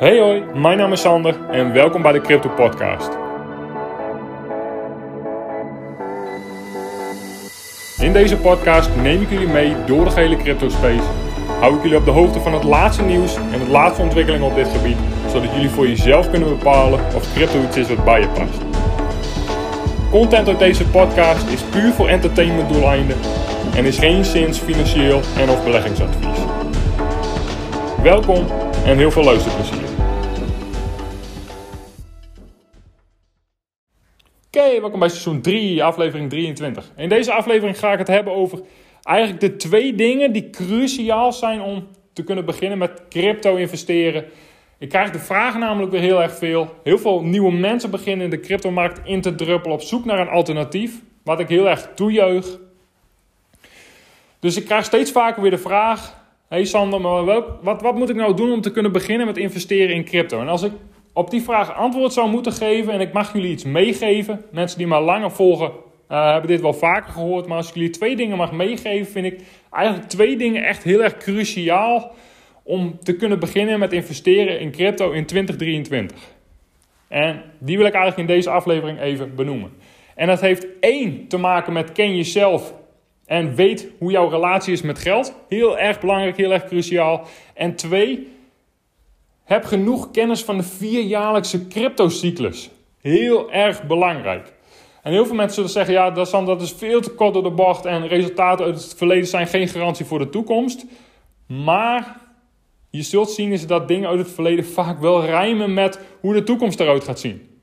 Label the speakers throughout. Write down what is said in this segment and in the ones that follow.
Speaker 1: Hey hoi, mijn naam is Sander en welkom bij de Crypto Podcast. In deze podcast neem ik jullie mee door de gehele crypto space. Hou ik jullie op de hoogte van het laatste nieuws en de laatste ontwikkelingen op dit gebied, zodat jullie voor jezelf kunnen bepalen of crypto iets is wat bij je past. Content uit deze podcast is puur voor entertainment doeleinden en is geen zins financieel en of beleggingsadvies. Welkom en heel veel luisterplezier. Welkom bij seizoen 3, aflevering 23. In deze aflevering ga ik het hebben over eigenlijk de twee dingen die cruciaal zijn om te kunnen beginnen met crypto investeren. Ik krijg de vragen namelijk weer heel erg veel. Heel veel nieuwe mensen beginnen in de cryptomarkt in te druppelen op zoek naar een alternatief. Wat ik heel erg toejuich. Dus ik krijg steeds vaker weer de vraag: Hey Sander, maar wat, wat moet ik nou doen om te kunnen beginnen met investeren in crypto? En als ik op die vraag antwoord zou moeten geven en ik mag jullie iets meegeven, mensen die mij langer volgen uh, hebben dit wel vaker gehoord, maar als ik jullie twee dingen mag meegeven, vind ik eigenlijk twee dingen echt heel erg cruciaal om te kunnen beginnen met investeren in crypto in 2023. En die wil ik eigenlijk in deze aflevering even benoemen. En dat heeft één te maken met ken jezelf en weet hoe jouw relatie is met geld. Heel erg belangrijk, heel erg cruciaal. En twee, heb genoeg kennis van de vierjaarlijkse cryptocyclus. Heel erg belangrijk. En heel veel mensen zullen zeggen, ja, dat dat is veel te kort door de bocht en resultaten uit het verleden zijn geen garantie voor de toekomst. Maar je zult zien is dat dingen uit het verleden vaak wel rijmen met hoe de toekomst eruit gaat zien.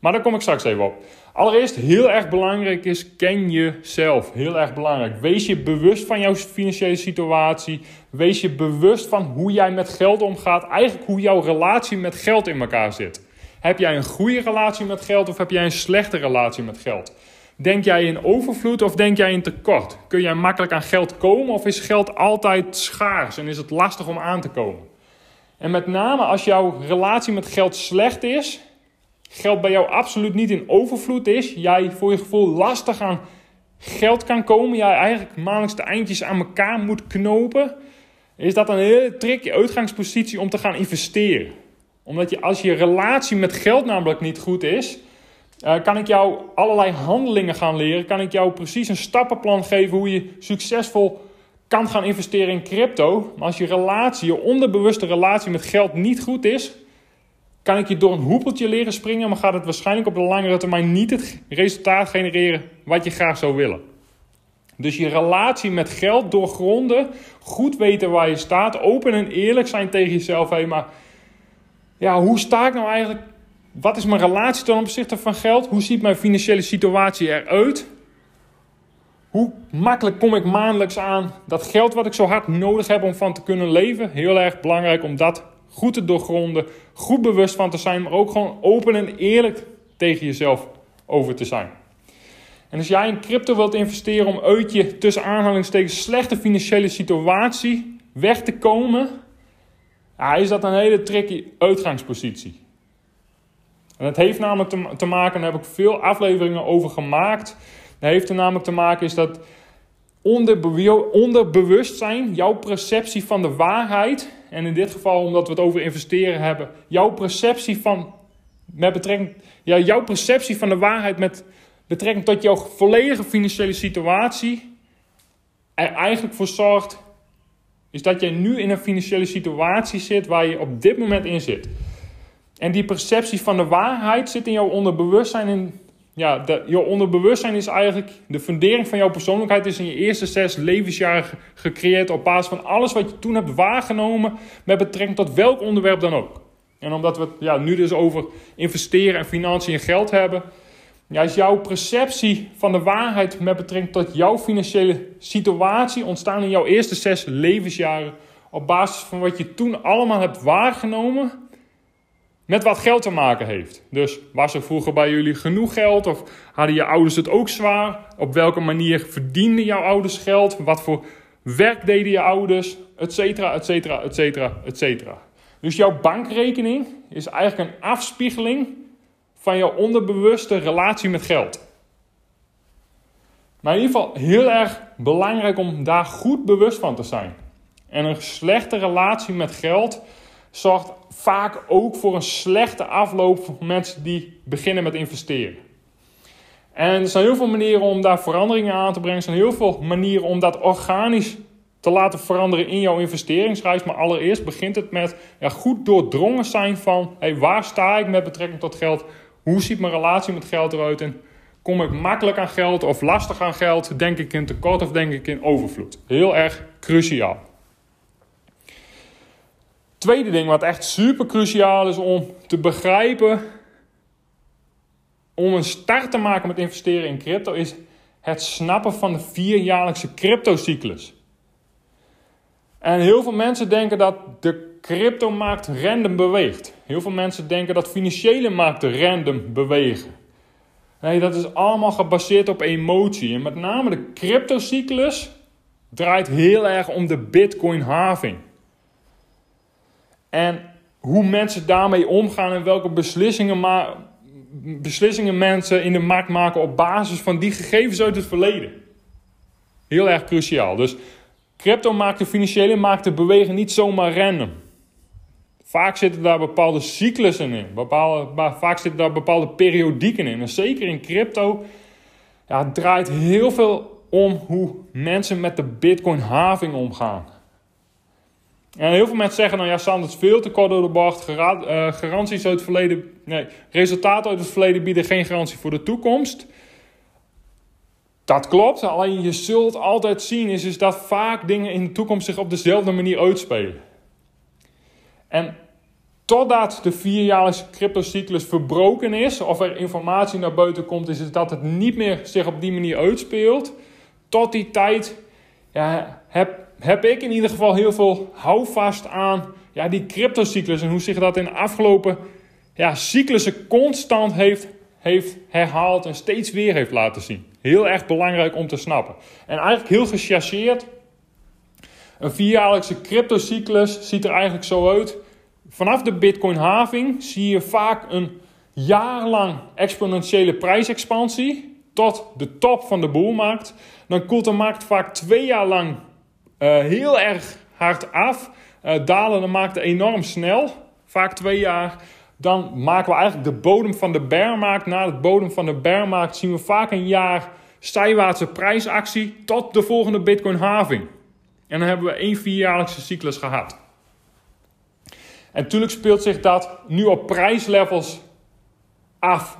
Speaker 1: Maar daar kom ik straks even op. Allereerst, heel erg belangrijk is, ken jezelf. Heel erg belangrijk. Wees je bewust van jouw financiële situatie. Wees je bewust van hoe jij met geld omgaat. Eigenlijk hoe jouw relatie met geld in elkaar zit. Heb jij een goede relatie met geld of heb jij een slechte relatie met geld? Denk jij in overvloed of denk jij in tekort? Kun jij makkelijk aan geld komen of is geld altijd schaars en is het lastig om aan te komen? En met name als jouw relatie met geld slecht is, geld bij jou absoluut niet in overvloed is, jij voor je gevoel lastig aan geld kan komen, jij eigenlijk maandelijks de eindjes aan elkaar moet knopen, is dat een hele tricky uitgangspositie om te gaan investeren. Omdat je als je relatie met geld namelijk niet goed is, uh, kan ik jou allerlei handelingen gaan leren, kan ik jou precies een stappenplan geven hoe je succesvol kan gaan investeren in crypto. Maar als je relatie, je onderbewuste relatie met geld niet goed is, kan ik je door een hoepeltje leren springen, maar gaat het waarschijnlijk op de langere termijn niet het resultaat genereren wat je graag zou willen. Dus je relatie met geld doorgronden, goed weten waar je staat, open en eerlijk zijn tegen jezelf. Hé, maar ja, hoe sta ik nou eigenlijk? Wat is mijn relatie ten opzichte van geld? Hoe ziet mijn financiële situatie eruit? Hoe makkelijk kom ik maandelijks aan dat geld wat ik zo hard nodig heb om van te kunnen leven? Heel erg belangrijk om dat goed te doorgronden, goed bewust van te zijn, maar ook gewoon open en eerlijk tegen jezelf over te zijn. En als jij in crypto wilt investeren om uit je tussen aanhalingstekens slechte financiële situatie weg te komen, ja, is dat een hele tricky uitgangspositie. En dat heeft namelijk te, te maken, daar heb ik veel afleveringen over gemaakt. Dat heeft er namelijk te maken is dat onderbewustzijn, jouw perceptie van de waarheid, en in dit geval omdat we het over investeren hebben, jouw perceptie van, met betrekking, ja, jouw perceptie van de waarheid met betrekking tot jouw volledige financiële situatie, er eigenlijk voor zorgt, is dat jij nu in een financiële situatie zit waar je op dit moment in zit. En die perceptie van de waarheid zit in jouw onderbewustzijn in ja, de, je onderbewustzijn is eigenlijk de fundering van jouw persoonlijkheid is in je eerste zes levensjaren gecreëerd op basis van alles wat je toen hebt waargenomen met betrekking tot welk onderwerp dan ook. En omdat we het ja, nu dus over investeren en financiën en geld hebben, ja, is jouw perceptie van de waarheid met betrekking tot jouw financiële situatie ontstaan in jouw eerste zes levensjaren op basis van wat je toen allemaal hebt waargenomen met wat geld te maken heeft. Dus was er vroeger bij jullie genoeg geld of hadden je ouders het ook zwaar? Op welke manier verdienden jouw ouders geld? Wat voor werk deden je ouders? Etcetera, etcetera, etcetera, etcetera. Dus jouw bankrekening is eigenlijk een afspiegeling van jouw onderbewuste relatie met geld. Maar in ieder geval heel erg belangrijk om daar goed bewust van te zijn. En een slechte relatie met geld zorgt vaak ook voor een slechte afloop voor mensen die beginnen met investeren. En er zijn heel veel manieren om daar veranderingen aan te brengen. Er zijn heel veel manieren om dat organisch te laten veranderen in jouw investeringsreis. Maar allereerst begint het met ja, goed doordrongen zijn van hey, waar sta ik met betrekking tot geld? Hoe ziet mijn relatie met geld eruit? En kom ik makkelijk aan geld of lastig aan geld? Denk ik in tekort of denk ik in overvloed? Heel erg cruciaal. Tweede ding wat echt super cruciaal is om te begrijpen, om een start te maken met investeren in crypto, is het snappen van de vierjaarlijkse cryptocyclus. En heel veel mensen denken dat de cryptomarkt random beweegt. Heel veel mensen denken dat financiële markten random bewegen. Nee, dat is allemaal gebaseerd op emotie. En met name de cryptocyclus draait heel erg om de Bitcoin-having. En hoe mensen daarmee omgaan en welke beslissingen, beslissingen mensen in de markt maken op basis van die gegevens uit het verleden. Heel erg cruciaal. Dus crypto-markten, financiële markten bewegen niet zomaar random. Vaak zitten daar bepaalde cyclussen in. Bepaalde, vaak zitten daar bepaalde periodieken in. En zeker in crypto ja, draait heel veel om hoe mensen met de Bitcoin-having omgaan. En heel veel mensen zeggen, nou ja, is veel te kort door de bocht. Uh, garanties uit het verleden, nee, resultaten uit het verleden bieden geen garantie voor de toekomst. Dat klopt, alleen je zult altijd zien is, is dat vaak dingen in de toekomst zich op dezelfde manier uitspelen. En totdat de vierjaarlijkse cryptocyclus verbroken is, of er informatie naar buiten komt, is het dat het niet meer zich op die manier uitspeelt. Tot die tijd ja, heb, heb ik in ieder geval heel veel houvast aan ja, die cryptocyclus en hoe zich dat in de afgelopen ja, cyclussen constant heeft, heeft herhaald en steeds weer heeft laten zien. Heel erg belangrijk om te snappen. En eigenlijk heel gechargeerd. Een vierjaarlijkse cryptocyclus ziet er eigenlijk zo uit. Vanaf de Bitcoin-having zie je vaak een jaarlang exponentiële prijsexpansie tot de top van de boelmarkt. Dan koelt de markt vaak twee jaar lang heel erg hard af. Uh, dalen de markt enorm snel, vaak twee jaar. Dan maken we eigenlijk de bodem van de bearmarkt. Na het bodem van de bearmarkt zien we vaak een jaar zijwaartse prijsactie tot de volgende Bitcoin-having. En dan hebben we één vierjaarlijkse cyclus gehad. En natuurlijk speelt zich dat nu op prijslevels af.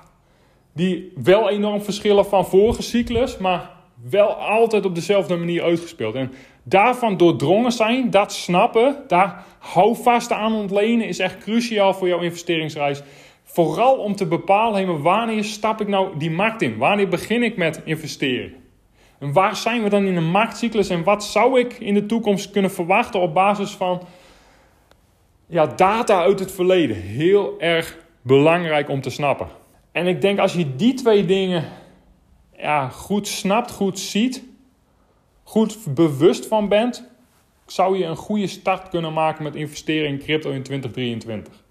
Speaker 1: Die wel enorm verschillen van vorige cyclus, maar wel altijd op dezelfde manier uitgespeeld. En daarvan doordrongen zijn, dat snappen, daar houvast aan ontlenen, is echt cruciaal voor jouw investeringsreis. Vooral om te bepalen, wanneer stap ik nou die markt in? Wanneer begin ik met investeren? En waar zijn we dan in een marktcyclus en wat zou ik in de toekomst kunnen verwachten op basis van ja, data uit het verleden? Heel erg belangrijk om te snappen. En ik denk als je die twee dingen ja, goed snapt, goed ziet, goed bewust van bent, zou je een goede start kunnen maken met investeren in crypto in 2023.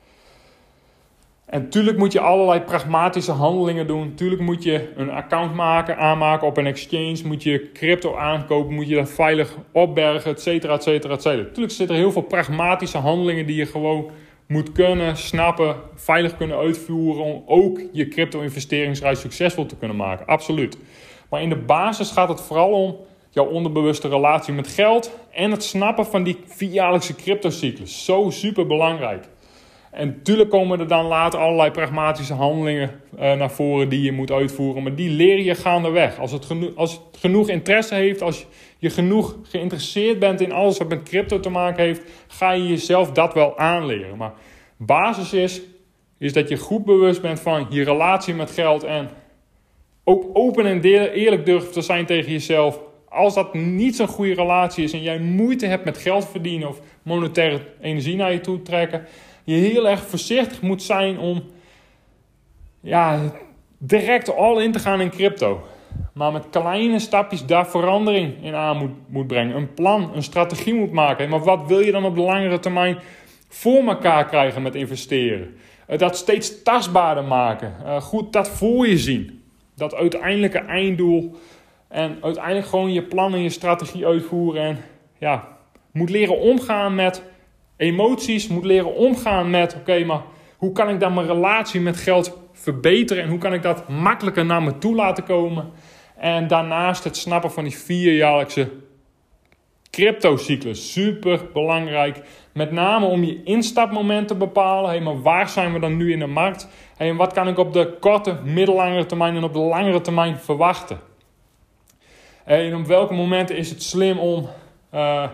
Speaker 1: En natuurlijk moet je allerlei pragmatische handelingen doen. Natuurlijk moet je een account maken, aanmaken op een exchange. Moet je crypto aankopen, moet je dat veilig opbergen, et cetera, et. Natuurlijk zitten er heel veel pragmatische handelingen die je gewoon moet kunnen, snappen, veilig kunnen uitvoeren om ook je crypto-investeringsreis succesvol te kunnen maken. Absoluut. Maar in de basis gaat het vooral om jouw onderbewuste relatie met geld en het snappen van die vierjaarlijkse cryptocyclus. Zo super belangrijk. En natuurlijk komen er dan later allerlei pragmatische handelingen uh, naar voren die je moet uitvoeren. Maar die leer je gaandeweg. Als het, als het genoeg interesse heeft, als je genoeg geïnteresseerd bent in alles wat met crypto te maken heeft, ga je jezelf dat wel aanleren. Maar basis is, is dat je goed bewust bent van je relatie met geld en ook open en eerlijk durft te zijn tegen jezelf. Als dat niet zo'n goede relatie is en jij moeite hebt met geld verdienen of monetaire energie naar je toe trekken, je heel erg voorzichtig moet zijn om ja, direct all in te gaan in crypto. Maar met kleine stapjes daar verandering in aan moet, moet brengen. Een plan, een strategie moet maken. Maar wat wil je dan op de langere termijn voor elkaar krijgen met investeren? Eh, dat steeds tastbaarder maken. Eh, goed dat voor je zien. Dat uiteindelijke einddoel. En uiteindelijk gewoon je plan en je strategie uitvoeren. En ja, moet leren omgaan met emoties, moet leren omgaan met: oké, maar hoe kan ik dan mijn relatie met geld verbeteren en hoe kan ik dat makkelijker naar me toe laten komen? En daarnaast het snappen van die vierjaarlijkse cryptocyclus. Super belangrijk. Met name om je instapmoment te bepalen. Hey, maar waar zijn we dan nu in de markt? En wat kan ik op de korte, middellangere termijn en op de langere termijn verwachten? En op welke momenten is het slim om uh,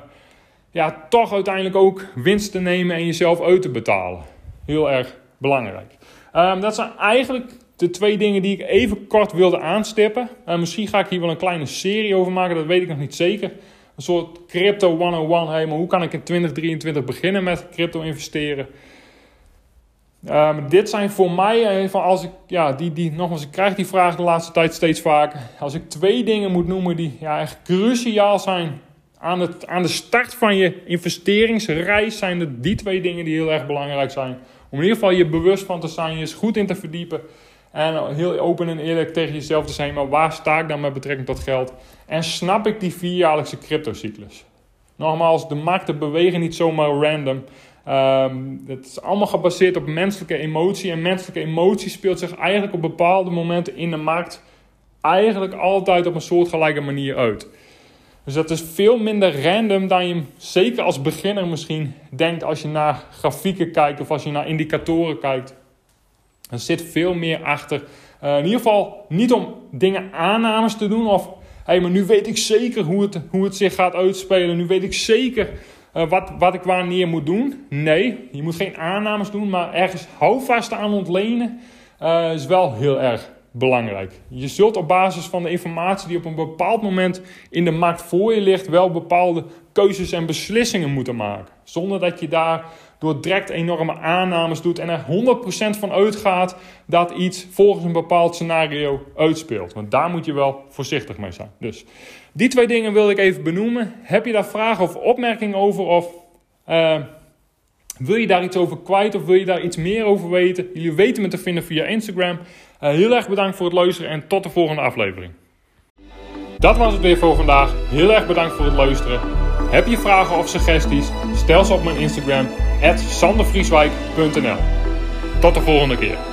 Speaker 1: ja, toch uiteindelijk ook winst te nemen en jezelf uit te betalen? Heel erg belangrijk. Um, dat zijn eigenlijk de twee dingen die ik even kort wilde aanstippen. Uh, misschien ga ik hier wel een kleine serie over maken, dat weet ik nog niet zeker. Een soort crypto 101. Hey, maar hoe kan ik in 2023 beginnen met crypto investeren? Um, dit zijn voor mij, van als ik, ja, die, die, nogmaals, ik krijg die vraag de laatste tijd steeds vaker. Als ik twee dingen moet noemen die ja, echt cruciaal zijn aan, het, aan de start van je investeringsreis, zijn het die twee dingen die heel erg belangrijk zijn. Om in ieder geval je bewust van te zijn, je eens goed in te verdiepen. En heel open en eerlijk tegen jezelf te zijn, maar waar sta ik dan met betrekking tot geld? En snap ik die vierjaarlijkse cryptocyclus? Nogmaals, de markten bewegen niet zomaar random. Um, het is allemaal gebaseerd op menselijke emotie. En menselijke emotie speelt zich eigenlijk op bepaalde momenten in de markt eigenlijk altijd op een soortgelijke manier uit. Dus dat is veel minder random dan je zeker als beginner misschien denkt als je naar grafieken kijkt of als je naar indicatoren kijkt. Er zit veel meer achter. Uh, in ieder geval niet om dingen aannames te doen of hey, maar nu weet ik zeker hoe het, hoe het zich gaat uitspelen. Nu weet ik zeker uh, wat, wat ik wanneer moet doen. Nee, je moet geen aannames doen, maar ergens houvast aan ontlenen uh, is wel heel erg belangrijk. Je zult op basis van de informatie die op een bepaald moment in de markt voor je ligt, wel bepaalde keuzes en beslissingen moeten maken. Zonder dat je daar door direct enorme aannames doet en er 100% van uitgaat dat iets volgens een bepaald scenario uitspeelt. Want daar moet je wel voorzichtig mee zijn. Dus die twee dingen wil ik even benoemen. Heb je daar vragen of opmerkingen over? Of uh, wil je daar iets over kwijt of wil je daar iets meer over weten? Jullie weten me te vinden via Instagram. Uh, heel erg bedankt voor het luisteren en tot de volgende aflevering. Dat was het weer voor vandaag. Heel erg bedankt voor het luisteren. Heb je vragen of suggesties? Stel ze op mijn Instagram, sandervrieswijk.nl. Tot de volgende keer.